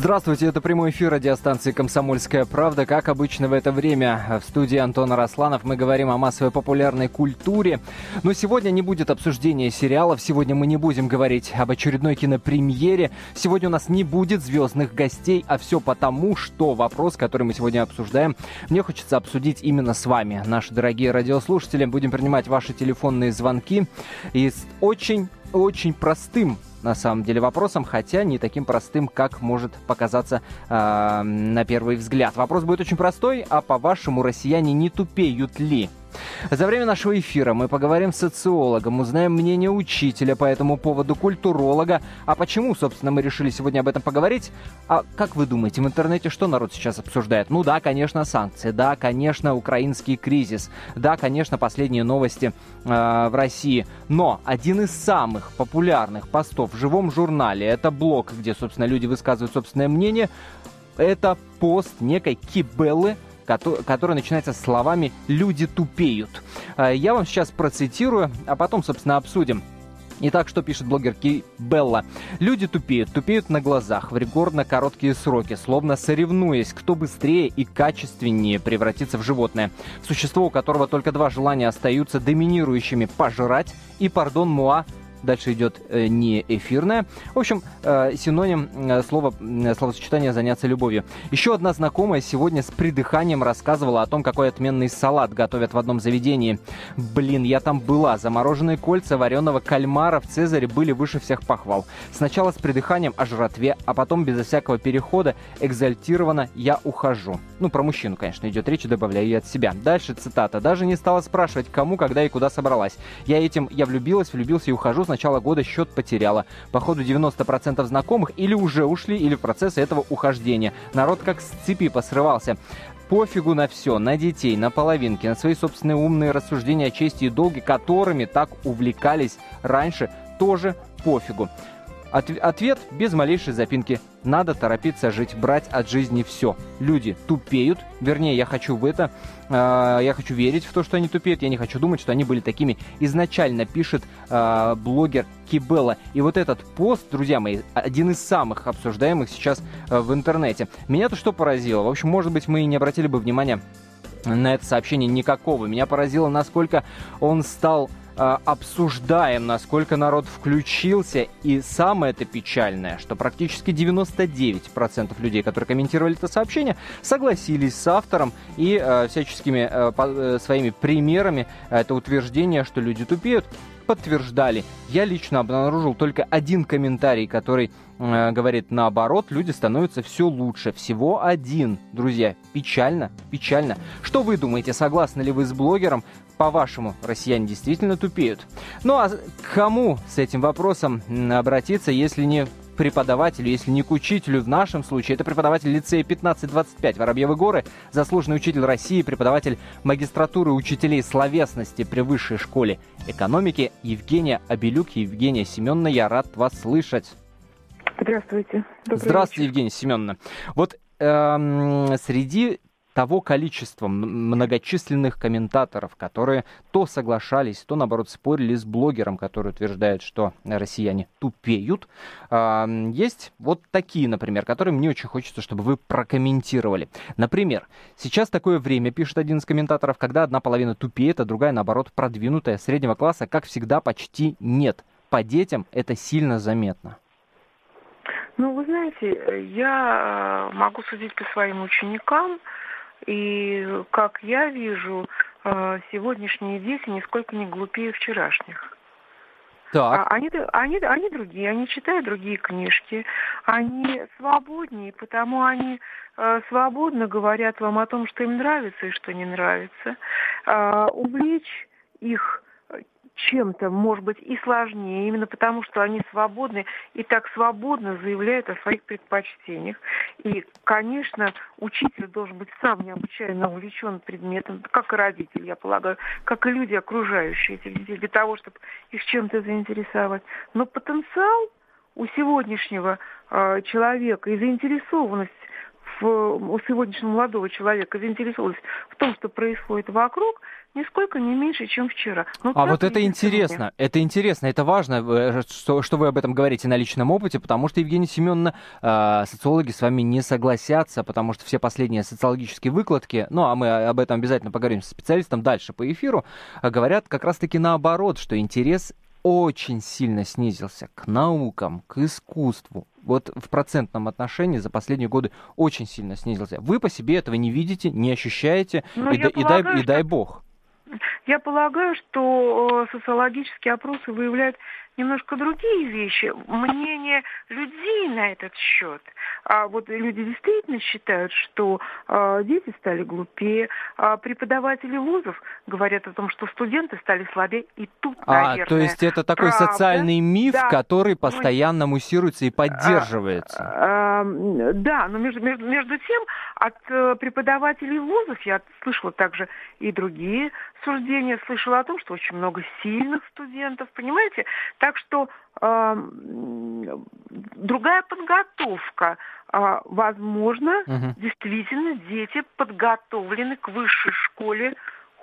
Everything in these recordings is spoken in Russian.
Здравствуйте, это прямой эфир радиостанции «Комсомольская правда». Как обычно в это время в студии Антона Росланов мы говорим о массовой популярной культуре. Но сегодня не будет обсуждения сериалов, сегодня мы не будем говорить об очередной кинопремьере. Сегодня у нас не будет звездных гостей, а все потому, что вопрос, который мы сегодня обсуждаем, мне хочется обсудить именно с вами, наши дорогие радиослушатели. Будем принимать ваши телефонные звонки и очень очень простым на самом деле вопросом, хотя не таким простым, как может показаться э, на первый взгляд. Вопрос будет очень простой, а по-вашему россияне не тупеют ли? За время нашего эфира мы поговорим с социологом, узнаем мнение учителя по этому поводу, культуролога. А почему, собственно, мы решили сегодня об этом поговорить? А как вы думаете, в интернете что народ сейчас обсуждает? Ну да, конечно, санкции, да, конечно, украинский кризис, да, конечно, последние новости э, в России. Но один из самых популярных постов в живом журнале, это блог, где, собственно, люди высказывают собственное мнение, это пост некой Кибеллы, который начинается словами «люди тупеют». А, я вам сейчас процитирую, а потом, собственно, обсудим. Итак, что пишет блогер Ки Белла? Люди тупеют, тупеют на глазах, в рекордно короткие сроки, словно соревнуясь, кто быстрее и качественнее превратится в животное. Существо, у которого только два желания остаются доминирующими – пожрать и, пардон, муа, Дальше идет э, не эфирное. В общем, э, синоним э, слова, словосочетания «заняться любовью». Еще одна знакомая сегодня с придыханием рассказывала о том, какой отменный салат готовят в одном заведении. Блин, я там была. Замороженные кольца вареного кальмара в Цезаре были выше всех похвал. Сначала с придыханием о жратве, а потом безо всякого перехода экзальтированно «я ухожу». Ну, про мужчину, конечно, идет речь, добавляю ее от себя. Дальше цитата. «Даже не стала спрашивать, кому, когда и куда собралась. Я этим, я влюбилась, влюбился и ухожу с начала года счет потеряла. Походу 90% знакомых или уже ушли, или в процессе этого ухождения. Народ как с цепи посрывался пофигу на все, на детей, на половинки, на свои собственные умные рассуждения о чести и долге, которыми так увлекались раньше, тоже пофигу. От, ответ без малейшей запинки. Надо торопиться жить, брать от жизни все. Люди тупеют, вернее, я хочу в это, э, я хочу верить в то, что они тупеют, я не хочу думать, что они были такими изначально, пишет э, блогер Кибелла. И вот этот пост, друзья мои, один из самых обсуждаемых сейчас э, в интернете. Меня-то что поразило? В общем, может быть, мы и не обратили бы внимания на это сообщение никакого. Меня поразило, насколько он стал обсуждаем, насколько народ включился. И самое это печальное, что практически 99% людей, которые комментировали это сообщение, согласились с автором и э, всяческими э, по, э, своими примерами это утверждение, что люди тупеют, подтверждали. Я лично обнаружил только один комментарий, который э, говорит наоборот, люди становятся все лучше. Всего один, друзья. Печально, печально. Что вы думаете, согласны ли вы с блогером? По-вашему, россияне действительно тупеют? Ну а к кому с этим вопросом обратиться, если не преподавателю, если не к учителю в нашем случае, это преподаватель лицея 1525 Воробьевы горы, заслуженный учитель России, преподаватель магистратуры учителей словесности при высшей школе экономики Евгения Абелюк. Евгения Семеновна, я рад вас слышать. Здравствуйте. Добрый Здравствуйте, вечер. Евгения Семеновна. Вот эм, среди того количества многочисленных комментаторов, которые то соглашались, то, наоборот, спорили с блогером, который утверждает, что россияне тупеют. Есть вот такие, например, которые мне очень хочется, чтобы вы прокомментировали. Например, сейчас такое время, пишет один из комментаторов, когда одна половина тупеет, а другая, наоборот, продвинутая, среднего класса, как всегда, почти нет. По детям это сильно заметно. Ну, вы знаете, я могу судить по своим ученикам, и, как я вижу, э, сегодняшние дети нисколько не глупее вчерашних. Так. А они, они, они другие, они читают другие книжки, они свободнее, потому они э, свободно говорят вам о том, что им нравится и что не нравится. Э, увлечь их чем-то, может быть, и сложнее, именно потому что они свободны и так свободно заявляют о своих предпочтениях. И, конечно, учитель должен быть сам необычайно увлечен предметом, как и родитель, я полагаю, как и люди, окружающие этих детей, для того, чтобы их чем-то заинтересовать. Но потенциал у сегодняшнего э, человека и заинтересованность в, у сегодняшнего молодого человека заинтересованность в том, что происходит вокруг, нисколько не меньше, чем вчера. Ну, а вот это интересно, это интересно, это важно, э, что, что вы об этом говорите на личном опыте, потому что, Евгения Семеновна, э, социологи с вами не согласятся, потому что все последние социологические выкладки, ну, а мы об этом обязательно поговорим с специалистом дальше по эфиру, э, говорят как раз-таки наоборот, что интерес очень сильно снизился к наукам, к искусству. Вот в процентном отношении за последние годы очень сильно снизился. Вы по себе этого не видите, не ощущаете, ну, и, и, полагаю, дай, и дай бог. Я полагаю, что э, социологические опросы выявляют немножко другие вещи. Мнение людей на этот счет. А вот люди действительно считают, что э, дети стали глупее, а преподаватели вузов говорят о том, что студенты стали слабее. И тут, а, наверное, то есть это такой правда. социальный миф, да. который постоянно муссируется и поддерживается. А, а, да, но между, между, между тем от э, преподавателей вузов я слышала также и другие суждения, слышала о том, что очень много сильных студентов, понимаете? Так что э, другая подготовка. Э, возможно, угу. действительно дети подготовлены к высшей школе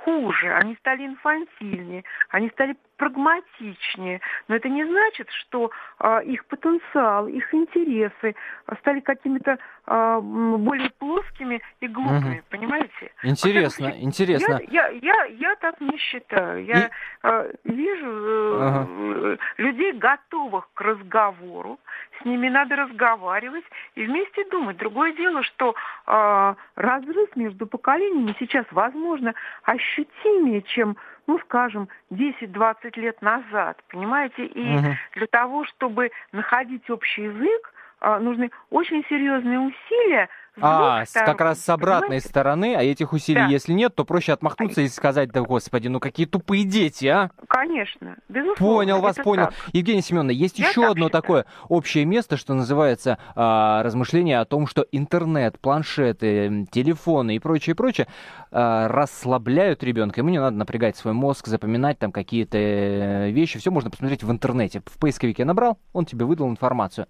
хуже, они стали инфантильнее, они стали прагматичнее. Но это не значит, что э, их потенциал, их интересы стали какими-то э, более плоскими и глупыми, угу. понимаете? Интересно, Потому, интересно. Я, я, я, я так не считаю. Я и... э, вижу э, ага. людей, готовых к разговору, с ними надо разговаривать и вместе думать. Другое дело, что э, разрыв между поколениями сейчас, возможно, ощутимее, чем ну, скажем, 10-20 лет назад, понимаете? И угу. для того, чтобы находить общий язык, а, нужны очень серьезные усилия а, как раз с обратной понимаете? стороны, а этих усилий, да. если нет, то проще отмахнуться и сказать, да господи, ну какие тупые дети, а? Конечно, безусловно. Понял вас, понял. Так. Евгения Семеновна, есть Я еще одно считаю. такое общее место, что называется а, размышление о том, что интернет, планшеты, телефоны и прочее, прочее а, расслабляют ребенка. Ему не надо напрягать свой мозг, запоминать там какие-то э, вещи. Все можно посмотреть в интернете. В поисковике набрал, он тебе выдал информацию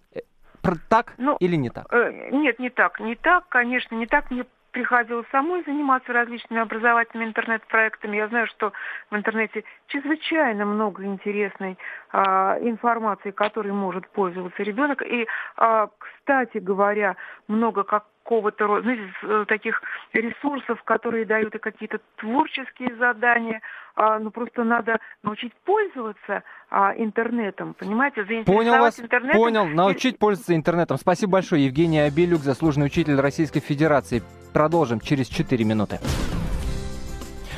так ну, или не так? Э, нет, не так. Не так, конечно, не так. Мне приходилось самой заниматься различными образовательными интернет-проектами. Я знаю, что в интернете чрезвычайно много интересной э, информации, которой может пользоваться ребенок. И, э, кстати говоря, много как какого-то рода, знаете, э, таких ресурсов, которые дают и какие-то творческие задания. А, ну, просто надо научить пользоваться а, интернетом, понимаете, Понял вас, интернетом. понял, научить пользоваться интернетом. Спасибо большое, Евгений Абелюк, заслуженный учитель Российской Федерации. Продолжим через 4 минуты.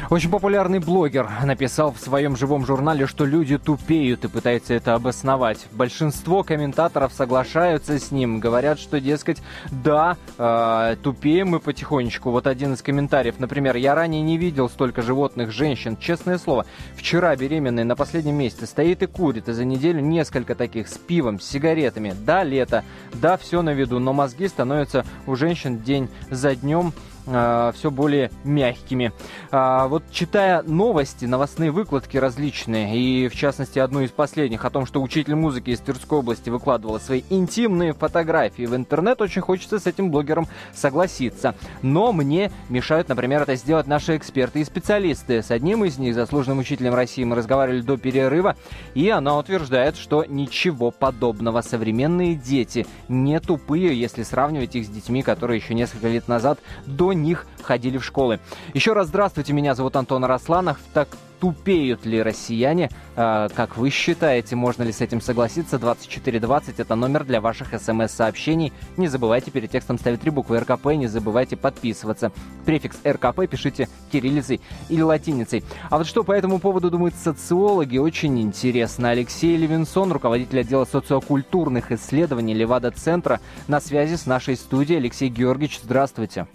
Очень популярный блогер написал в своем живом журнале, что люди тупеют и пытаются это обосновать. Большинство комментаторов соглашаются с ним, говорят, что, дескать, да, э, тупеем мы потихонечку. Вот один из комментариев, например, я ранее не видел столько животных женщин. Честное слово, вчера беременная на последнем месяце стоит и курит, и за неделю несколько таких с пивом, с сигаретами. Да, лето, да, все на виду, но мозги становятся у женщин день за днем э, все более мягкими. А, вот читая новости, новостные выкладки различные, и в частности одну из последних о том, что учитель музыки из Тверской области выкладывала свои интимные фотографии в интернет, очень хочется с этим блогером согласиться. Но мне мешают, например, это сделать наши эксперты и специалисты. С одним из них, заслуженным учителем России, мы разговаривали до перерыва, и она утверждает, что ничего подобного. Современные дети не тупые, если сравнивать их с детьми, которые еще несколько лет назад до них ходили в школы. Еще раз здравствуйте, меня зовут Антон Арасланов. Так тупеют ли россияне? А, как вы считаете, можно ли с этим согласиться? 2420 это номер для ваших смс-сообщений. Не забывайте перед текстом ставить три буквы РКП, не забывайте подписываться. Префикс РКП пишите кириллицей или латиницей. А вот что по этому поводу думают социологи, очень интересно. Алексей Левинсон, руководитель отдела социокультурных исследований Левада-центра, на связи с нашей студией. Алексей Георгиевич, здравствуйте.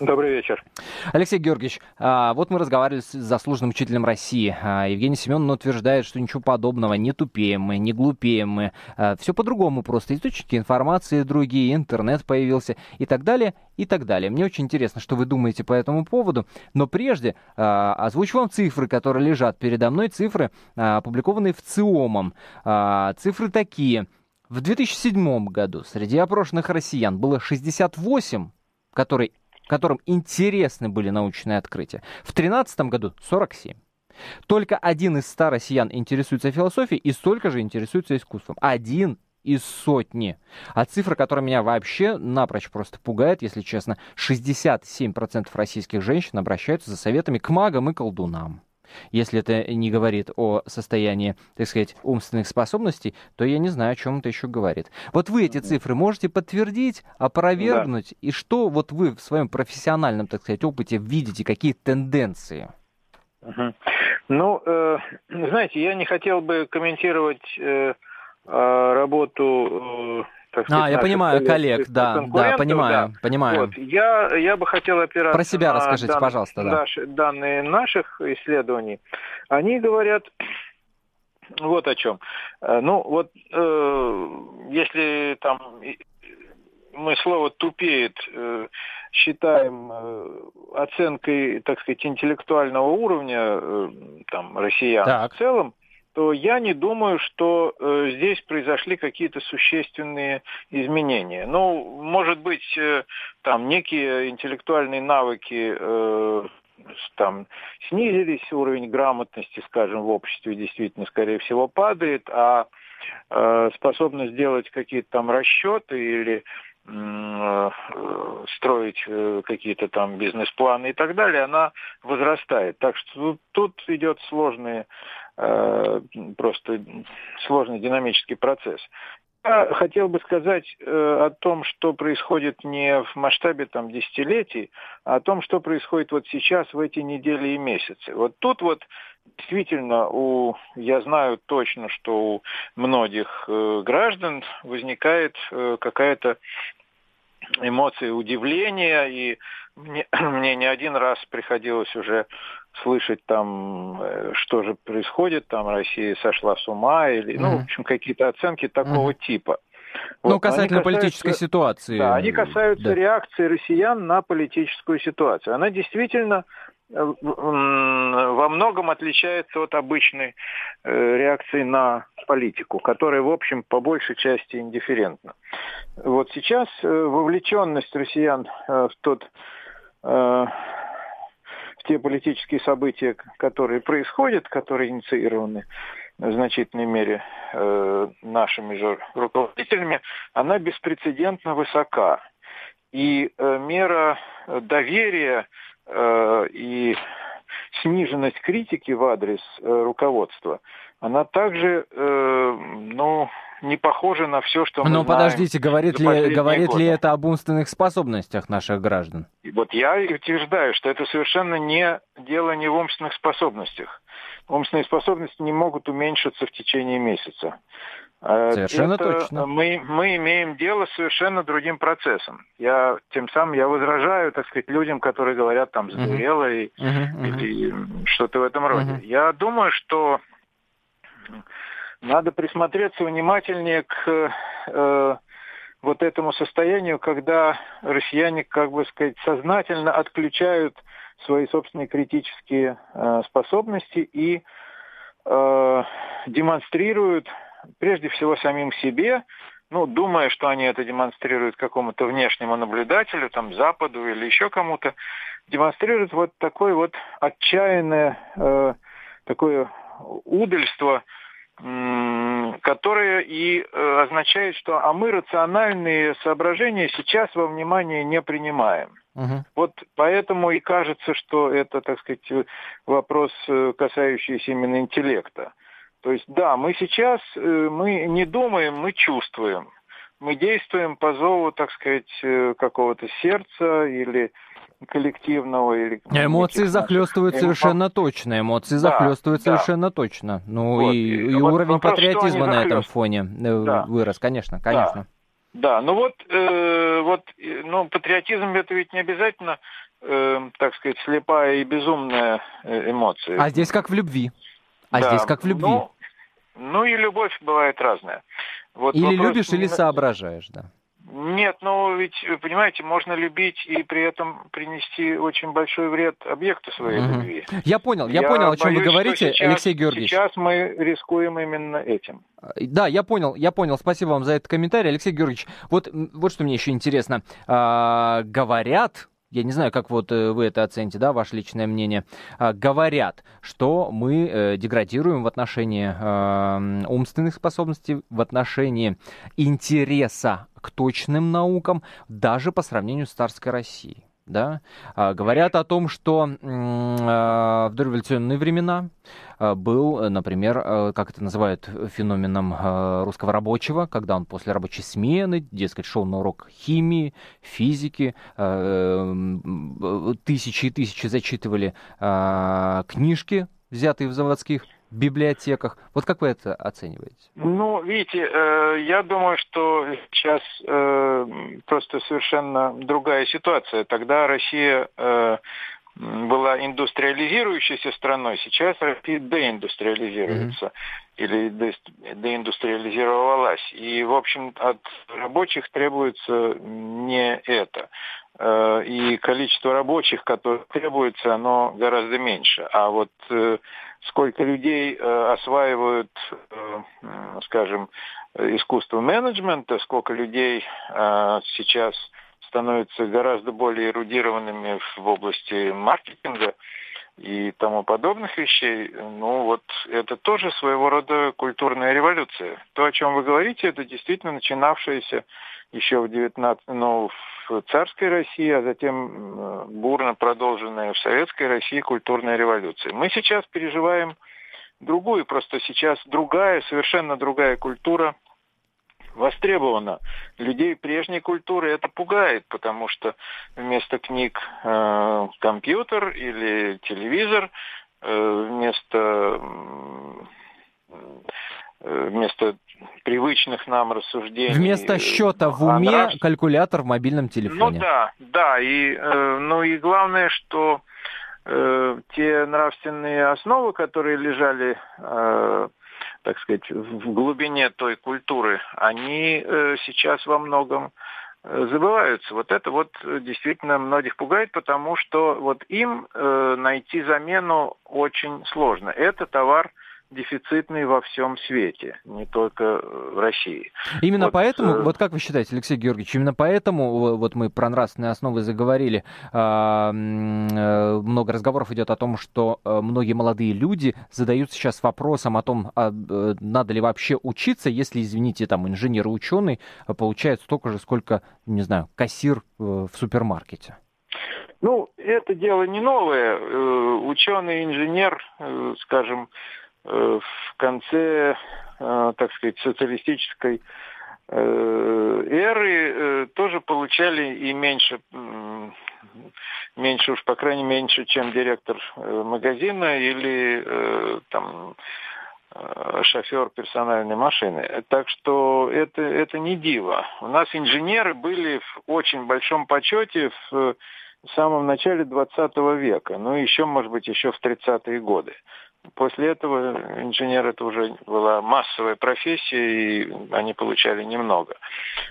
Добрый вечер. Алексей Георгиевич, а, вот мы разговаривали с заслуженным учителем России. А, Евгений Семеновна утверждает, что ничего подобного, не тупеем мы, не глупеем мы. А, Все по-другому просто. Источники информации другие, интернет появился и так далее, и так далее. Мне очень интересно, что вы думаете по этому поводу. Но прежде озвучу вам цифры, которые лежат передо мной. Цифры, опубликованные в ЦИОМом. Цифры такие. В 2007 году среди опрошенных россиян было 68 которые, которым интересны были научные открытия, в 2013 году 47. Только один из ста россиян интересуется философией и столько же интересуется искусством. Один из сотни. А цифра, которая меня вообще напрочь просто пугает, если честно, 67% российских женщин обращаются за советами к магам и колдунам. Если это не говорит о состоянии, так сказать, умственных способностей, то я не знаю, о чем это еще говорит. Вот вы эти цифры можете подтвердить, опровергнуть, да. и что вот вы в своем профессиональном, так сказать, опыте видите, какие тенденции? Угу. Ну, э, знаете, я не хотел бы комментировать э, а, работу э, так сказать, а, я понимаю, коллег, да, да, понимаю, да. понимаю. Вот. Я, я бы хотел опираться Про себя расскажите, дан, пожалуйста, да. Данные наших исследований. Они говорят вот о чем. Э, ну, вот э, если там мы слово «тупеет» э, считаем э, оценкой, так сказать, интеллектуального уровня э, там, россиян так. в целом, то я не думаю, что э, здесь произошли какие-то существенные изменения. Ну, может быть, э, там некие интеллектуальные навыки э, там снизились, уровень грамотности, скажем, в обществе действительно, скорее всего, падает, а э, способность делать какие-то там расчеты или строить э, какие-то там бизнес-планы и так далее, она возрастает. Так что тут идет сложные Э, просто сложный динамический процесс. Я хотел бы сказать э, о том, что происходит не в масштабе там, десятилетий, а о том, что происходит вот сейчас, в эти недели и месяцы. Вот тут вот действительно у, я знаю точно, что у многих э, граждан возникает э, какая-то эмоция удивления, и мне, мне не один раз приходилось уже слышать там, э, что же происходит, там Россия сошла с ума, или, mm-hmm. ну, в общем, какие-то оценки такого mm-hmm. типа. Вот. Ну, касательно политической ситуации. Да, они касаются да. реакции россиян на политическую ситуацию. Она действительно во многом отличается от обычной э, реакции на политику, которая, в общем, по большей части индифферентна. Вот сейчас вовлеченность россиян в тот в те политические события, которые происходят, которые инициированы в значительной мере э, нашими же руководителями, она беспрецедентно высока. И э, мера доверия э, и сниженность критики в адрес э, руководства, она также, э, ну, не похоже на все, что мы Но подождите, говорит, ли, говорит годы. ли это об умственных способностях наших граждан? И вот я утверждаю, что это совершенно не дело не в умственных способностях. Умственные способности не могут уменьшиться в течение месяца. А совершенно это точно. Мы, мы имеем дело с совершенно другим процессом. Я, тем самым я возражаю, так сказать, людям, которые говорят там сдурело uh-huh. и, uh-huh. и что-то в этом роде. Uh-huh. Я думаю, что надо присмотреться внимательнее к э, вот этому состоянию, когда россияне, как бы сказать, сознательно отключают свои собственные критические э, способности и э, демонстрируют прежде всего самим себе, ну, думая, что они это демонстрируют какому-то внешнему наблюдателю, там, Западу или еще кому-то, демонстрируют вот такое вот отчаянное, э, такое удальство, которое и э, означает, что а мы рациональные соображения сейчас во внимание не принимаем. Угу. Вот поэтому и кажется, что это, так сказать, вопрос, э, касающийся именно интеллекта. То есть, да, мы сейчас, э, мы не думаем, мы чувствуем. Мы действуем по зову, так сказать, какого-то сердца или коллективного или... Эмоции захлестывают совершенно точно, эмоции да, захлестывают да. совершенно точно. Ну вот. и, и вот уровень вопрос, патриотизма на этом фоне э, да. вырос, конечно, конечно. Да, да. ну вот, э, вот, ну патриотизм это ведь не обязательно, э, так сказать, слепая и безумная э, эмоция. А здесь как в любви. А да. здесь как в любви. Ну, ну и любовь бывает разная. Вот или любишь, или соображаешь, да. Нет, ну ведь, понимаете, можно любить и при этом принести очень большой вред объекту своей угу. любви. Я понял, я, я понял, о чем вы говорите, сейчас, Алексей Георгиевич. Сейчас мы рискуем именно этим. Да, я понял, я понял. Спасибо вам за этот комментарий, Алексей Георгиевич. Вот, вот что мне еще интересно. А, говорят, я не знаю, как вот э, вы это оцените, да, ваше личное мнение, а, говорят, что мы э, деградируем в отношении умственных способностей, в отношении интереса к точным наукам, даже по сравнению с царской Россией да, а, говорят о том, что а, в дореволюционные времена а, был, например, как это называют, феноменом русского рабочего, когда он после рабочей смены, дескать, шел на урок химии, физики, тысячи и тысячи зачитывали книжки, взятые в заводских библиотеках. Вот как вы это оцениваете? Ну, видите, э, я думаю, что сейчас э, просто совершенно другая ситуация. Тогда Россия э, была индустриализирующейся страной, сейчас Россия деиндустриализируется mm-hmm. или деиндустриализировалась. И, в общем, от рабочих требуется не это. И количество рабочих, которые требуется, оно гораздо меньше. А вот сколько людей э, осваивают, э, скажем, искусство менеджмента, сколько людей э, сейчас становятся гораздо более эрудированными в области маркетинга и тому подобных вещей, ну вот это тоже своего рода культурная революция. То, о чем вы говорите, это действительно начинавшаяся еще в 19, ну, в царской России, а затем бурно продолженная в советской России культурная революция. Мы сейчас переживаем другую, просто сейчас другая, совершенно другая культура востребована. Людей прежней культуры это пугает, потому что вместо книг э, компьютер или телевизор, э, вместо Э, вместо привычных нам рассуждений. Вместо счета в уме нрав... калькулятор в мобильном телефоне. Ну да, да. И, э, ну и главное, что э, те нравственные основы, которые лежали, э, так сказать, в глубине той культуры, они э, сейчас во многом э, забываются. Вот это вот действительно многих пугает, потому что вот им э, найти замену очень сложно. Это товар дефицитный во всем свете, не только в России. Именно вот, поэтому, э... вот как вы считаете, Алексей Георгиевич, именно поэтому, вот мы про нравственные основы заговорили, а, э, много разговоров идет о том, что э, многие молодые люди задают сейчас вопросом о том, а, э, надо ли вообще учиться, если, извините, там инженер и ученый получают столько же, сколько, не знаю, кассир в супермаркете. Ну, это дело не новое. Ученый, инженер, скажем, Э, в конце, э, так сказать, социалистической э, эры тоже получали и меньше, меньше уж, по крайней мере, меньше, чем директор магазина или там шофер персональной машины. Так что это, это не диво. У нас инженеры были в очень большом почете в самом начале 20 века, ну еще, может быть, еще в 30-е годы. После этого инженер это уже была массовая профессия, и они получали немного.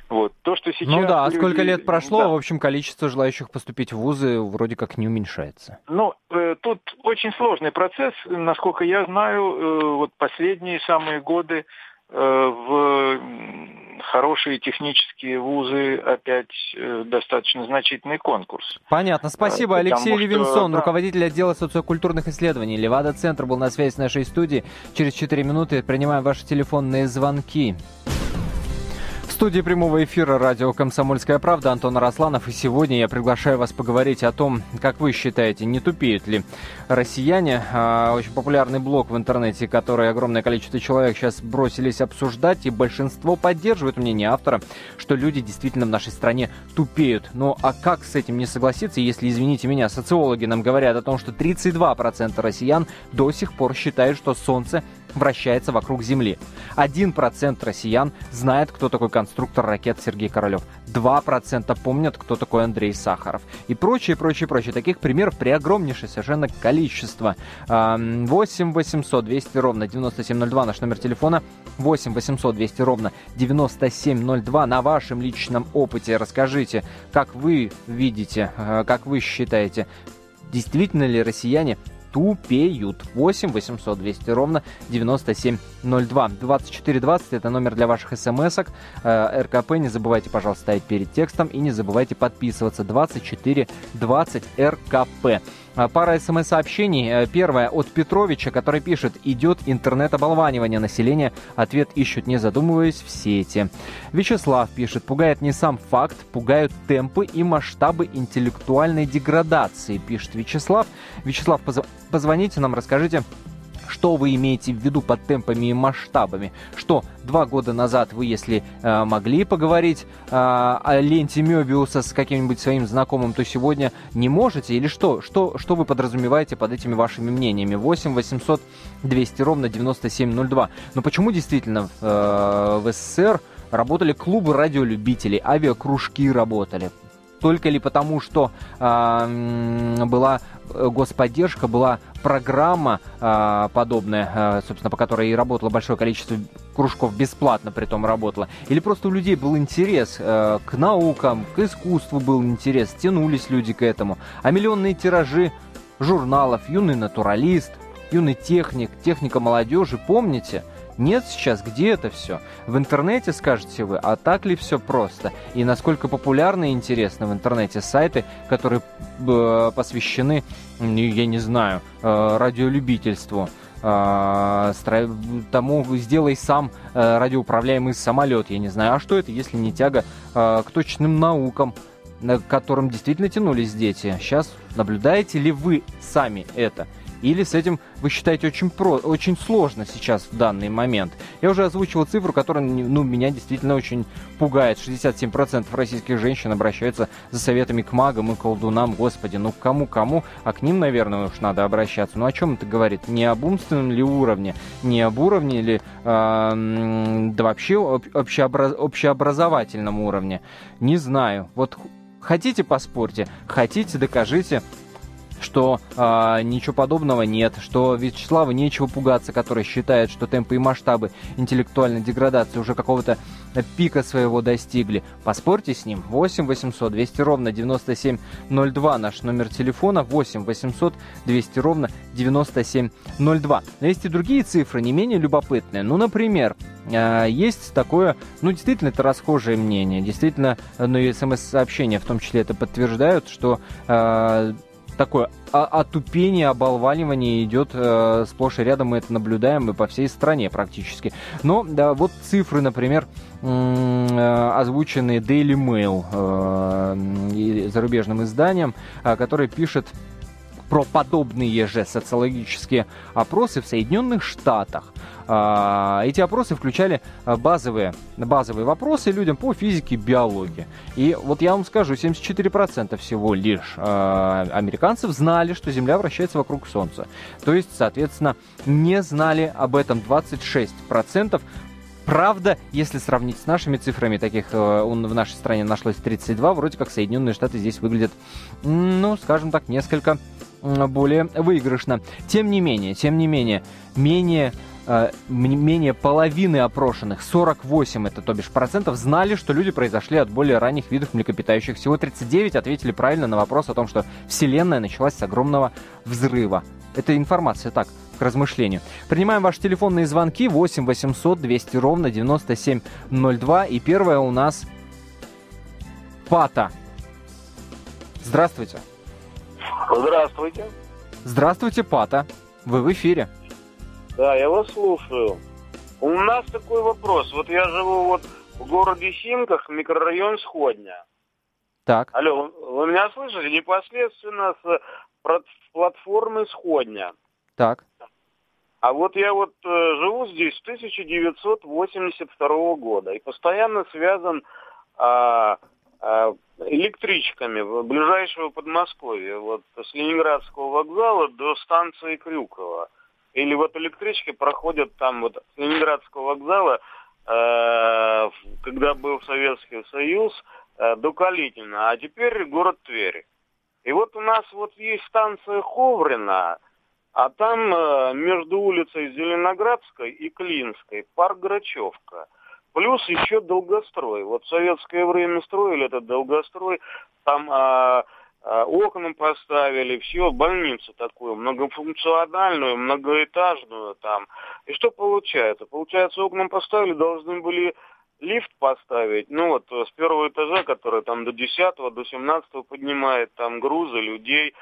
Вот. То, что сейчас ну да, а люди... сколько лет прошло, да. в общем, количество желающих поступить в вузы вроде как не уменьшается. Ну, э, тут очень сложный процесс. Насколько я знаю, э, вот последние самые годы э, в хорошие технические вузы опять э, достаточно значительный конкурс. Понятно. Спасибо. Потому Алексей что, Левинсон, да. руководитель отдела социокультурных исследований. Левада-центр был на связи с нашей студией. Через 4 минуты принимаем ваши телефонные звонки студии прямого эфира радио «Комсомольская правда» Антон Арасланов. И сегодня я приглашаю вас поговорить о том, как вы считаете, не тупеют ли россияне. А, очень популярный блог в интернете, который огромное количество человек сейчас бросились обсуждать, и большинство поддерживает мнение автора, что люди действительно в нашей стране тупеют. Ну а как с этим не согласиться, если, извините меня, социологи нам говорят о том, что 32% россиян до сих пор считают, что Солнце вращается вокруг Земли. 1% россиян знает, кто такой конструктор ракет Сергей Королев. 2% помнят, кто такой Андрей Сахаров. И прочее, прочее, прочее. Таких примеров преогромнейшее совершенно количество. 8 800 200 ровно 9702 наш номер телефона. 8 800 200 ровно 9702. На вашем личном опыте расскажите, как вы видите, э, как вы считаете, действительно ли россияне тупеют. 8 800 200 ровно 9702. 2420 это номер для ваших смс-ок. Э, РКП не забывайте, пожалуйста, ставить перед текстом и не забывайте подписываться. 2420 РКП. А, пара смс-сообщений. Э, первое от Петровича, который пишет «Идет интернет-оболванивание населения». Ответ ищут, не задумываясь, в сети. Вячеслав пишет «Пугает не сам факт, пугают темпы и масштабы интеллектуальной деградации», пишет Вячеслав. Вячеслав, позвоните нам, расскажите, что вы имеете в виду под темпами и масштабами? Что два года назад вы, если э, могли поговорить э, о ленте Мёбиуса с каким-нибудь своим знакомым, то сегодня не можете? Или что? Что, что вы подразумеваете под этими вашими мнениями? 8 800 200 ровно 9702. Но почему действительно э, в СССР работали клубы радиолюбителей, авиакружки работали? Только ли потому, что э, была господдержка, была программа э, подобная, э, собственно, по которой и работало большое количество кружков бесплатно, при том работало, или просто у людей был интерес э, к наукам, к искусству был интерес, тянулись люди к этому, а миллионные тиражи журналов «Юный натуралист», «Юный техник», «Техника молодежи», помните – нет сейчас, где это все? В интернете, скажете вы, а так ли все просто? И насколько популярны и интересны в интернете сайты, которые э, посвящены, я не знаю, э, радиолюбительству? Э, тому сделай сам э, радиоуправляемый самолет, я не знаю. А что это, если не тяга э, к точным наукам, к которым действительно тянулись дети? Сейчас наблюдаете ли вы сами это? Или с этим вы считаете очень, про, очень сложно сейчас в данный момент? Я уже озвучивал цифру, которая ну, меня действительно очень пугает. 67% российских женщин обращаются за советами к магам и колдунам. Господи, ну кому-кому, а к ним, наверное, уж надо обращаться. Ну о чем это говорит? Не об умственном ли уровне? Не об уровне ли, э, да вообще общеобраз, общеобразовательном уровне? Не знаю. Вот хотите поспорьте, хотите докажите, что э, ничего подобного нет, что Вячеславу нечего пугаться, который считает, что темпы и масштабы интеллектуальной деградации уже какого-то пика своего достигли. Поспорьте с ним. 8 800 200 ровно 9702 наш номер телефона. 8 800 200 ровно 9702. Но есть и другие цифры, не менее любопытные. Ну, например, э, есть такое, ну, действительно, это расхожее мнение. Действительно, ну и смс-сообщения в том числе это подтверждают, что э, такое отупение, оболванивание идет э, сплошь и рядом, мы это наблюдаем и по всей стране практически. Но да, вот цифры, например, э, озвученные Daily Mail, э, зарубежным изданием, э, который пишет про подобные же социологические опросы в Соединенных Штатах. А, эти опросы включали а, базовые, базовые вопросы людям по физике и биологии. И вот я вам скажу, 74% всего лишь а, американцев знали, что Земля вращается вокруг Солнца. То есть, соответственно, не знали об этом 26%. Правда, если сравнить с нашими цифрами, таких э, в нашей стране нашлось 32, вроде как Соединенные Штаты здесь выглядят, ну, скажем так, несколько более выигрышно. Тем не менее, тем не менее, менее менее половины опрошенных, 48 это то бишь процентов, знали, что люди произошли от более ранних видов млекопитающих. Всего 39 ответили правильно на вопрос о том, что Вселенная началась с огромного взрыва. Это информация так, к размышлению. Принимаем ваши телефонные звонки 8 800 200 ровно 9702. И первое у нас Пата. Здравствуйте. Здравствуйте. Здравствуйте, Пата. Вы в эфире. Да, я вас слушаю. У нас такой вопрос. Вот я живу вот в городе Химках, микрорайон Сходня. Так. Алло, вы меня слышите? Непосредственно с платформы Сходня. Так. А вот я вот э, живу здесь с 1982 года и постоянно связан э, э, электричками ближайшего Подмосковья, вот с Ленинградского вокзала до станции Крюкова. Или вот электрички проходят там вот с Ленинградского вокзала, э, когда был Советский Союз, э, до Калитина, а теперь город Тверь. И вот у нас вот есть станция Ховрина, А там э, между улицей Зеленоградской и Клинской парк Грачевка. Плюс еще долгострой. Вот в советское время строили этот долгострой. Там а, окна поставили, все, больницу такую, многофункциональную, многоэтажную там. И что получается? Получается, окна поставили, должны были лифт поставить, ну вот с первого этажа, который там до 10 до 17 поднимает там грузы, людей.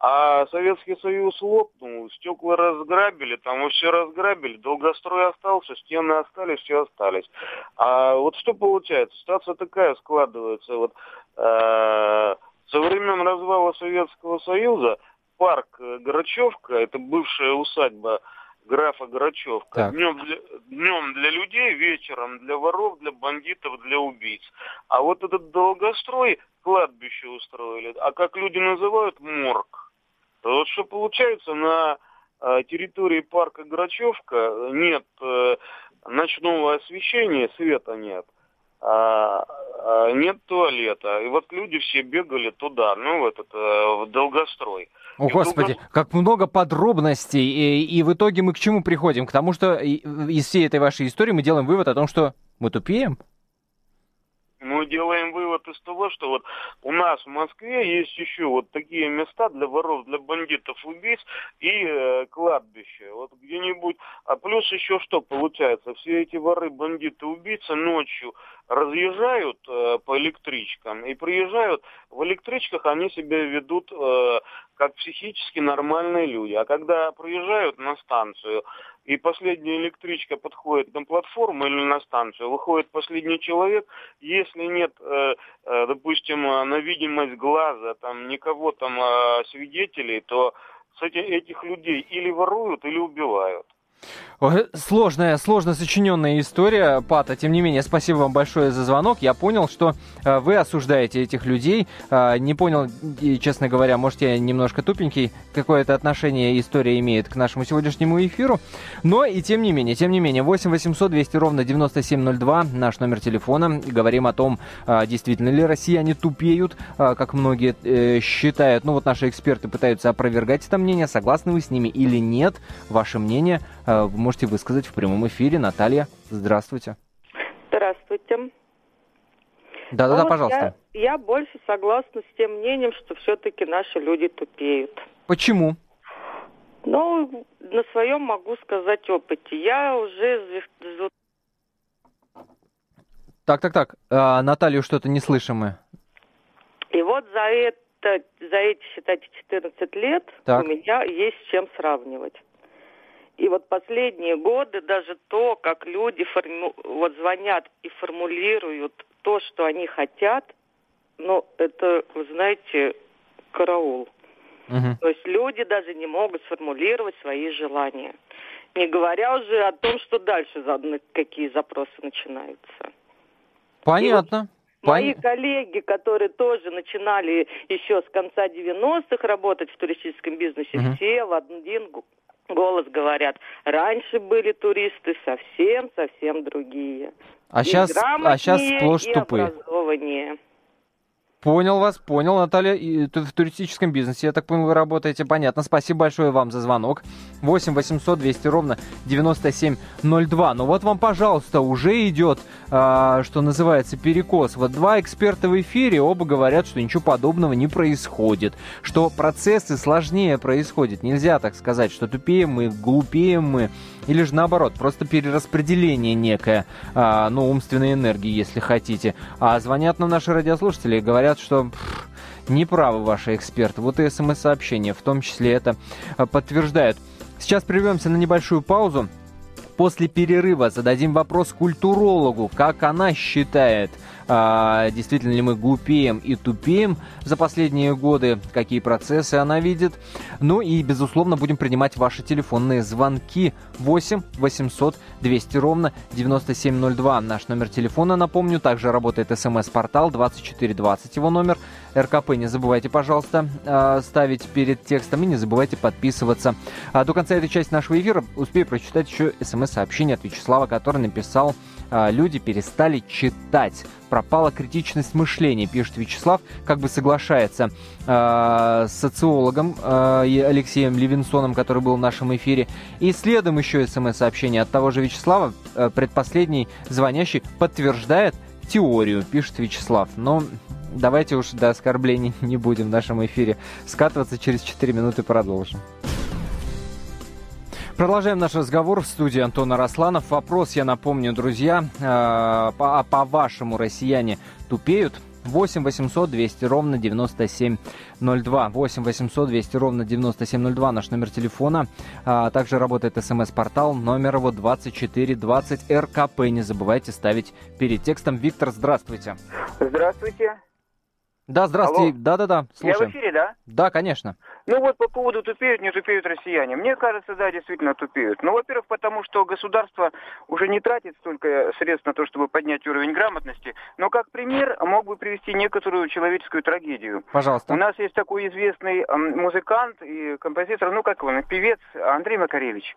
А Советский Союз лопнул, стекла разграбили, там вообще разграбили, долгострой остался, стены остались, все остались. А вот что получается? Ситуация такая складывается. Вот, э, со времен развала Советского Союза парк Грачевка, это бывшая усадьба графа Грачевка, днем для, днем для людей, вечером для воров, для бандитов, для убийц. А вот этот долгострой кладбище устроили, а как люди называют, морг. Вот что получается, на э, территории парка Грачевка нет э, ночного освещения, света нет. А, нет туалета. И вот люди все бегали туда, ну, в этот, э, в долгострой. О, и Господи, долго... как много подробностей. И, и в итоге мы к чему приходим? К тому, что из всей этой вашей истории мы делаем вывод о том, что мы тупеем? Мы делаем вывод из того, что вот у нас в Москве есть еще вот такие места для воров, для бандитов, убийц и э, кладбище. Вот где-нибудь, а плюс еще что получается, все эти воры, бандиты, убийцы ночью разъезжают э, по электричкам и приезжают, в электричках они себя ведут э, как психически нормальные люди. А когда приезжают на станцию, и последняя электричка подходит на платформу или на станцию, выходит последний человек, если нет, э, э, допустим, на видимость глаза, там никого там э, свидетелей, то этих, этих людей или воруют, или убивают. Сложная, сложно сочиненная история, Пата. Тем не менее, спасибо вам большое за звонок. Я понял, что э, вы осуждаете этих людей. Э, не понял, и, честно говоря, может, я немножко тупенький, какое это отношение история имеет к нашему сегодняшнему эфиру. Но и тем не менее, тем не менее, 8 800 200 ровно 9702, наш номер телефона. Говорим о том, э, действительно ли россияне тупеют, как многие считают. Ну вот наши эксперты пытаются опровергать это мнение. Согласны вы с ними или нет? Ваше мнение э, можете высказать в прямом эфире. Наталья, здравствуйте. Здравствуйте. Да-да-да, ну, пожалуйста. Я, я больше согласна с тем мнением, что все-таки наши люди тупеют. Почему? Ну, на своем могу сказать опыте. Я уже... Так, так, так. А, Наталью что-то не слышим мы. И вот за это, за эти, считайте, 14 лет так. у меня есть с чем сравнивать. И вот последние годы даже то, как люди форму... вот звонят и формулируют то, что они хотят, ну, это, вы знаете, караул. Угу. То есть люди даже не могут сформулировать свои желания. Не говоря уже о том, что дальше какие запросы начинаются. Понятно. Вот Мои коллеги, которые тоже начинали еще с конца 90-х работать в туристическом бизнесе, угу. все в один говорят, раньше были туристы совсем-совсем другие. А сейчас, а сейчас сплошь тупые. Понял вас, понял, Наталья. В туристическом бизнесе, я так понял, вы работаете. Понятно. Спасибо большое вам за звонок. 8 800 200 ровно 9702. Ну вот вам, пожалуйста, уже идет, а, что называется, перекос. Вот два эксперта в эфире, оба говорят, что ничего подобного не происходит. Что процессы сложнее происходят. Нельзя так сказать, что тупее мы, глупее мы. Или же наоборот, просто перераспределение некое, а, ну, умственной энергии, если хотите. А звонят нам наши радиослушатели и говорят, что... неправы ваши эксперты. Вот и смс-сообщения в том числе это а, подтверждают. Сейчас прервемся на небольшую паузу. После перерыва зададим вопрос культурологу, как она считает – а, действительно ли мы глупеем и тупеем за последние годы, какие процессы она видит. Ну и, безусловно, будем принимать ваши телефонные звонки 8 800 200 ровно 9702. Наш номер телефона, напомню, также работает смс-портал 2420 его номер РКП не забывайте, пожалуйста, э, ставить перед текстом и не забывайте подписываться. А до конца этой части нашего эфира успею прочитать еще смс-сообщение от Вячеслава, который написал а, люди перестали читать. Пропала критичность мышления, пишет Вячеслав, как бы соглашается э, с социологом э, Алексеем Левинсоном, который был в нашем эфире. И следом еще смс-сообщение от того же Вячеслава, э, предпоследний звонящий подтверждает теорию, пишет Вячеслав. Но давайте уж до оскорблений не будем в нашем эфире скатываться. Через 4 минуты продолжим. Продолжаем наш разговор в студии Антона Росланов. Вопрос, я напомню, друзья, э, по, по-вашему россияне тупеют? 8 800 200 ровно 9702. 8 800 200 ровно 9702 наш номер телефона. А, также работает смс-портал. Номер его 2420 РКП. Не забывайте ставить перед текстом. Виктор, здравствуйте. Здравствуйте. Да, здравствуйте. Да-да-да, слушаем. Я в эфире, да? Да, конечно. Ну вот по поводу тупеют, не тупеют россияне. Мне кажется, да, действительно тупеют. Ну, во-первых, потому что государство уже не тратит столько средств на то, чтобы поднять уровень грамотности. Но как пример мог бы привести некоторую человеческую трагедию. Пожалуйста. У нас есть такой известный музыкант и композитор, ну как он, певец Андрей Макаревич.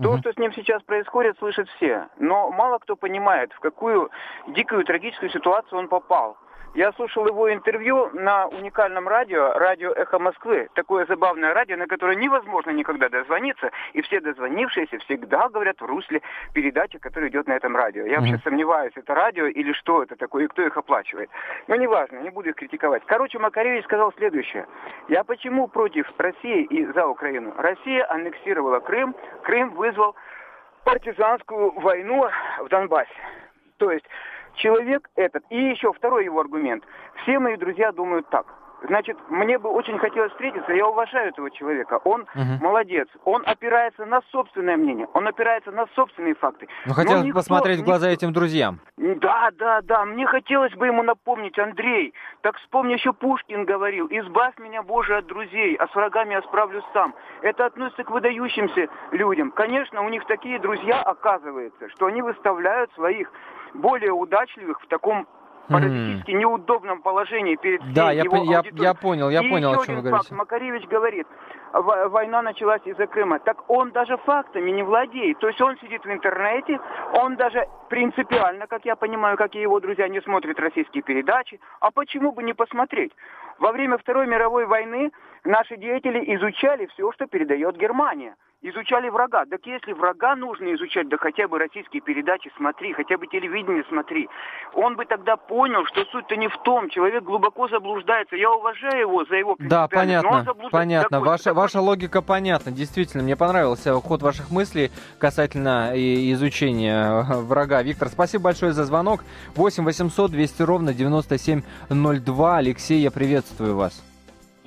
То, что с ним сейчас происходит, слышат все. Но мало кто понимает, в какую дикую трагическую ситуацию он попал. Я слушал его интервью на уникальном радио, радио «Эхо Москвы». Такое забавное радио, на которое невозможно никогда дозвониться. И все дозвонившиеся всегда говорят в русле передачи, которая идет на этом радио. Я вообще сомневаюсь, это радио или что это такое, и кто их оплачивает. Но неважно, не буду их критиковать. Короче, Макаревич сказал следующее. Я почему против России и за Украину? Россия аннексировала Крым, Крым вызвал партизанскую войну в Донбассе. То есть человек этот, и еще второй его аргумент. Все мои друзья думают так. Значит, мне бы очень хотелось встретиться, я уважаю этого человека. Он угу. молодец, он опирается на собственное мнение, он опирается на собственные факты. Ну, хотелось никто, посмотреть в глаза никто... этим друзьям. Да, да, да, мне хотелось бы ему напомнить, Андрей, так вспомни, еще Пушкин говорил, «Избавь меня, Боже, от друзей, а с врагами я справлюсь сам». Это относится к выдающимся людям. Конечно, у них такие друзья, оказывается, что они выставляют своих более удачливых в таком паразитически неудобном положении перед всей да, его я, я, я понял, я и понял, еще о чем один вы говорите. Факт. Макаревич говорит, война началась из-за Крыма. Так он даже фактами не владеет. То есть он сидит в интернете, он даже принципиально, как я понимаю, как и его друзья, не смотрит российские передачи. А почему бы не посмотреть? Во время Второй мировой войны наши деятели изучали все, что передает Германия изучали врага. Так если врага нужно изучать, да хотя бы российские передачи смотри, хотя бы телевидение смотри. Он бы тогда понял, что суть-то не в том. Человек глубоко заблуждается. Я уважаю его за его Да, понятно, понятно. Ваша, ваша логика понятна. Действительно, мне понравился ход ваших мыслей касательно изучения врага. Виктор, спасибо большое за звонок. 8 800 200 ровно 9702. Алексей, я приветствую вас.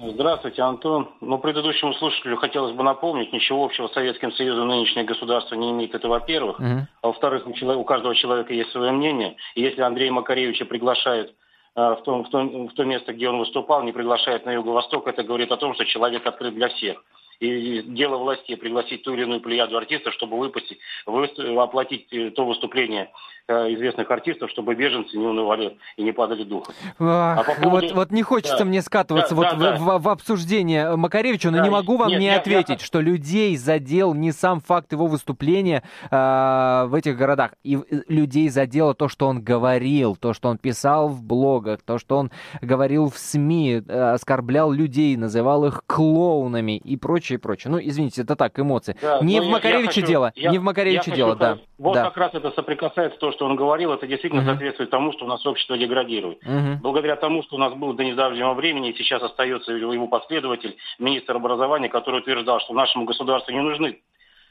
Здравствуйте, Антон. Ну, предыдущему слушателю хотелось бы напомнить, ничего общего с Советским Союзом нынешнее государство не имеет, это во-первых. Uh-huh. А во-вторых, у, каждого человека есть свое мнение. И если Андрей Макаревича приглашает э, в, том, в, том, в то место, где он выступал, не приглашает на Юго-Восток, это говорит о том, что человек открыт для всех. И дело власти пригласить ту или иную плеяду артистов, чтобы выпустить, вы, оплатить э, то выступление э, известных артистов, чтобы беженцы не унывали и не падали духом. А по поводу... вот, вот не хочется да. мне скатываться да, вот да, в, да. В, в обсуждение Макаревича, но да. не могу вам нет, не нет, ответить, я... что людей задел не сам факт его выступления э, в этих городах. И э, людей задело то, что он говорил, то, что он писал в блогах, то, что он говорил в СМИ, э, оскорблял людей, называл их клоунами и прочее прочее, прочее. Ну, извините, это так, эмоции. Да, не в Макаревиче я, дело, я, не в Макаревиче я дело, да. Вот да. как раз это соприкасается то, что он говорил, это действительно угу. соответствует тому, что у нас общество деградирует. Угу. Благодаря тому, что у нас был до недавнего времени, и сейчас остается его последователь, министр образования, который утверждал, что нашему государству не нужны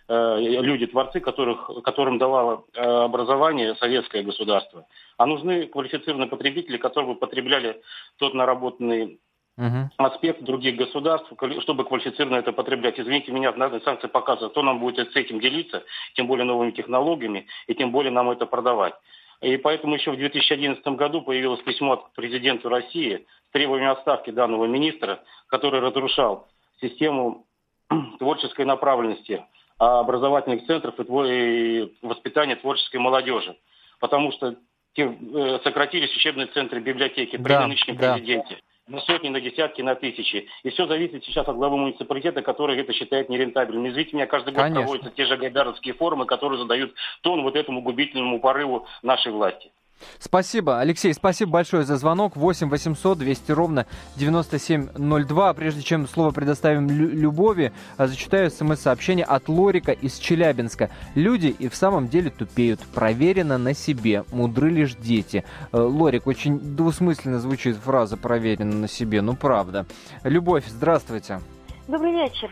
э, люди, творцы, которых, которым давало э, образование советское государство, а нужны квалифицированные потребители, которые бы потребляли тот наработанный uh аспект других государств, чтобы квалифицированно это потреблять. Извините меня, надо санкции показывают, кто нам будет с этим делиться, тем более новыми технологиями, и тем более нам это продавать. И поэтому еще в 2011 году появилось письмо от президента России с требованием отставки данного министра, который разрушал систему творческой направленности образовательных центров и воспитания творческой молодежи. Потому что э, сократились учебные центры библиотеки при да, нынешнем да. президенте на сотни, на десятки, на тысячи. И все зависит сейчас от главы муниципалитета, который это считает нерентабельным. Извините меня, каждый год Конечно. проводятся те же гайдаровские форумы, которые задают тон вот этому губительному порыву нашей власти. Спасибо, Алексей, спасибо большое за звонок. 8 800 200 ровно 9702. Прежде чем слово предоставим Любови, а, зачитаю смс-сообщение от Лорика из Челябинска. Люди и в самом деле тупеют. Проверено на себе. Мудры лишь дети. Э, Лорик, очень двусмысленно звучит фраза «проверено на себе». Ну, правда. Любовь, здравствуйте. Добрый вечер.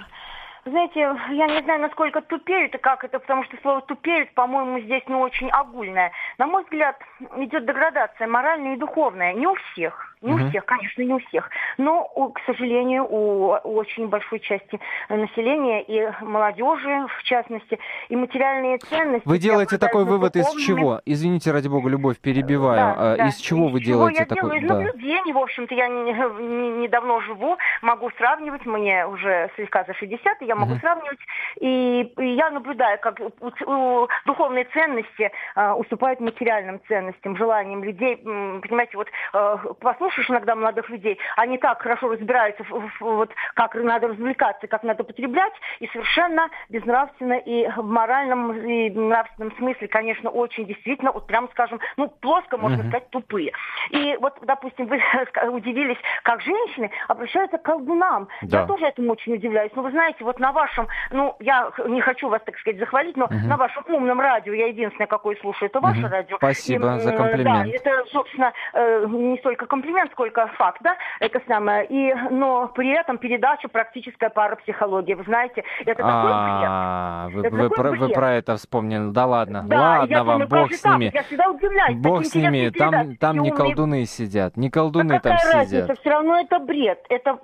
Знаете, я не знаю, насколько тупеют и как это, потому что слово тупеют, по-моему, здесь ну очень огульное. На мой взгляд, идет деградация моральная и духовная. Не у всех. Не угу. у всех, конечно, не у всех. Но, к сожалению, у, очень большой части населения и молодежи, в частности, и материальные ценности. Вы делаете такой вывод из чего? Извините, ради бога, Любовь, перебиваю. Да, а, да. Из чего из вы чего делаете я такой? Делаю? Из да. наблюдений, в общем-то, я недавно не, не живу, могу сравнивать, мне уже слегка за 60, и я могу угу. сравнивать. И, и я наблюдаю, как у, у, духовные ценности uh, уступают материальным ценностям, желаниям людей. Понимаете, вот uh, послушать слушаешь иногда молодых людей, они так хорошо разбираются, в, вот, как надо развлекаться, как надо потреблять, и совершенно безнравственно и в моральном и нравственном смысле, конечно, очень действительно, вот прям скажем, ну, плоско, можно mm-hmm. сказать, тупые. И вот, допустим, вы удивились, как женщины обращаются к колдунам. Да. Я тоже этому очень удивляюсь. Но вы знаете, вот на вашем, ну, я не хочу вас, так сказать, захвалить, но mm-hmm. на вашем умном радио, я единственное, какое слушаю, это ваше mm-hmm. радио. Спасибо и, за комплимент. Да, это, собственно, э, не столько комплимент, момент, сколько да, это самое. И, но при этом передача практическая парапсихология. Вы знаете, это такой бред. Вы, вы, про, вы про это вспомнили. Да ладно. Да, ладно вам, бог с ними. Я всегда удивляюсь. Бог с ними. Там, там не колдуны сидят. Не колдуны а там разница? сидят. Все равно это бред. Это,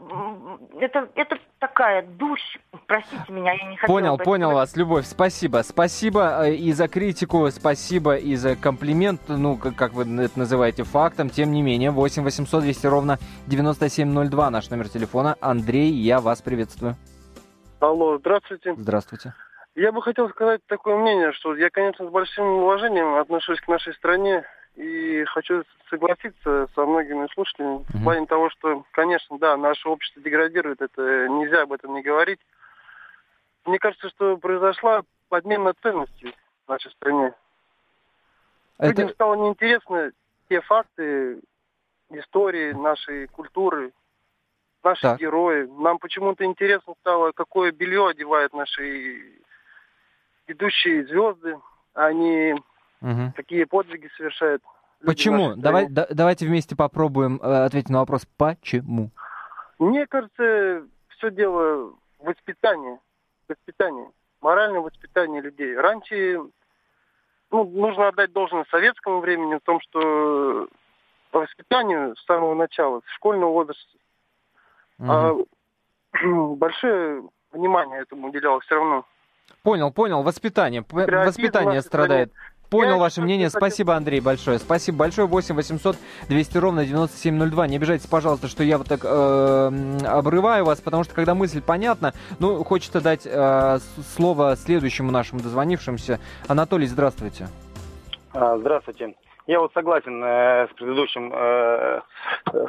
это, это такая душь. Простите меня, я не хотела Понял, понял вас, Любовь. Спасибо. Спасибо э, и за критику, спасибо и за комплимент. Ну, как, как вы это называете, фактом. Тем не менее, 8 800 800 200 ровно 9702 наш номер телефона. Андрей, я вас приветствую. Алло, здравствуйте. Здравствуйте. Я бы хотел сказать такое мнение, что я, конечно, с большим уважением отношусь к нашей стране и хочу согласиться со многими слушателями uh-huh. в плане того, что, конечно, да, наше общество деградирует, это нельзя об этом не говорить. Мне кажется, что произошла подмена ценностей в нашей стране. Это... Людям стало неинтересно те факты, истории нашей культуры, наши так. герои. Нам почему-то интересно стало, какое белье одевают наши ведущие звезды. Они угу. какие подвиги совершают. Почему? Давай, да, давайте вместе попробуем э, ответить на вопрос «почему?». Мне кажется, все дело в воспитании. Воспитании. Моральное воспитание людей. Раньше ну, нужно отдать должное советскому времени в том, что по воспитанию с самого начала, с школьного возраста. Угу. А, большое внимание этому уделялось все равно. Понял, понял. Воспитание. Воспитание страдает. Понял ваше мнение. Спасибо, Андрей, большое. Спасибо большое. 8 800 200 ровно 9702. Не обижайтесь, пожалуйста, что я вот так э, обрываю вас, потому что когда мысль понятна, ну, хочется дать э, слово следующему нашему дозвонившемуся. Анатолий, здравствуйте. А, здравствуйте. Я вот согласен э, с предыдущим э,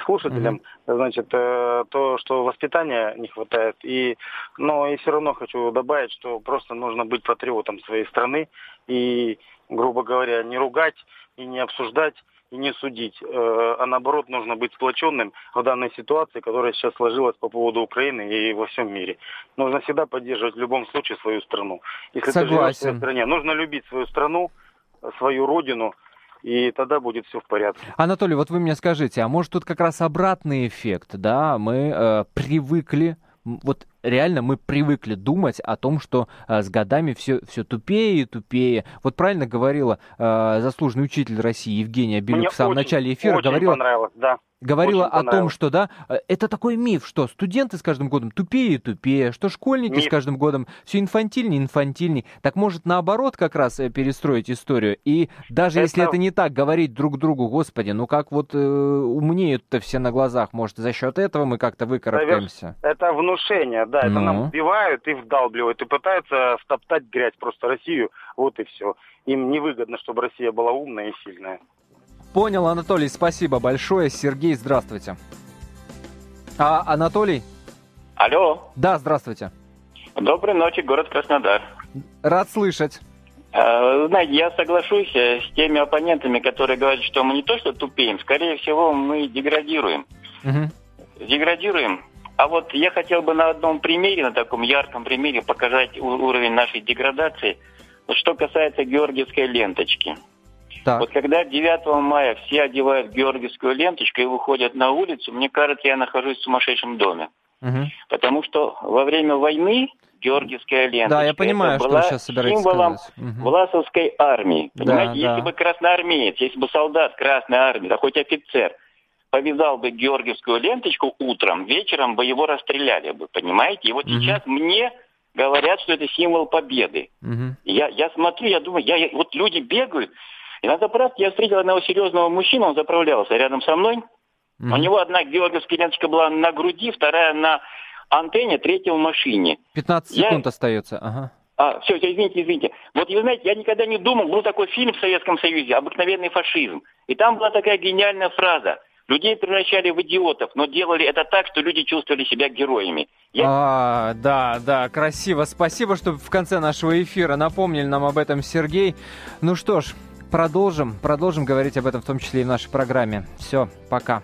слушателем, mm-hmm. значит, э, то, что воспитания не хватает. И, но и все равно хочу добавить, что просто нужно быть патриотом своей страны и, грубо говоря, не ругать и не обсуждать и не судить, э, а наоборот нужно быть сплоченным в данной ситуации, которая сейчас сложилась по поводу Украины и во всем мире. Нужно всегда поддерживать в любом случае свою страну. Если Согласен. ты живешь в своей стране, нужно любить свою страну, свою родину, и тогда будет все в порядке. Анатолий, вот вы мне скажите, а может тут как раз обратный эффект, да? Мы э, привыкли, вот реально мы привыкли думать о том, что э, с годами все, все тупее и тупее. Вот правильно говорила э, заслуженный учитель России Евгения Белюк в самом очень, начале эфира. Очень говорила, понравилось, да говорила о том, что да, э, это такой миф, что студенты с каждым годом тупее и тупее, что школьники миф. с каждым годом все инфантильнее и инфантильнее. Так может наоборот как раз э, перестроить историю. И даже это... если это не так, говорить друг другу, господи, ну как вот э, умнеют-то все на глазах, может за счет этого мы как-то выкарабкаемся. Это внушение, да, это ну. нам убивают и вдалбливают, и пытаются втоптать грязь просто Россию, вот и все. Им невыгодно, чтобы Россия была умная и сильная. Понял, Анатолий, спасибо большое. Сергей, здравствуйте. А, Анатолий? Алло. Да, здравствуйте. Доброй ночи, город Краснодар. Рад слышать. А, знаете, я соглашусь э, с теми оппонентами, которые говорят, что мы не то что тупеем, скорее всего, мы деградируем. Угу. Деградируем. А вот я хотел бы на одном примере, на таком ярком примере, показать уровень нашей деградации. Что касается георгиевской ленточки. Так. Вот когда 9 мая все одевают георгиевскую ленточку и выходят на улицу, мне кажется, я нахожусь в сумасшедшем доме. Угу. Потому что во время войны Георгиевская лента. Да, я понимаю, была что сейчас символом сказать. Угу. Власовской армии. Понимаете, да, если да. бы красноармеец, если бы солдат Красной армии, да хоть офицер, повязал бы георгиевскую ленточку утром, вечером бы его расстреляли бы, понимаете? И вот угу. сейчас мне говорят, что это символ победы. Угу. Я, я смотрю, я думаю, я, вот люди бегают. И надо брать, я встретил одного серьезного мужчину, он заправлялся рядом со мной. Угу. У него одна георгиевская ленточка была на груди, вторая на антенне, третья в машине. 15 секунд я... остается, ага. А, все, все, извините, извините. Вот, вы знаете, я никогда не думал, был такой фильм в Советском Союзе «Обыкновенный фашизм». И там была такая гениальная фраза. Людей превращали в идиотов, но делали это так, что люди чувствовали себя героями. Я... А, да, да, красиво. Спасибо, что в конце нашего эфира напомнили нам об этом Сергей. Ну что ж, продолжим, продолжим говорить об этом в том числе и в нашей программе. Все, пока.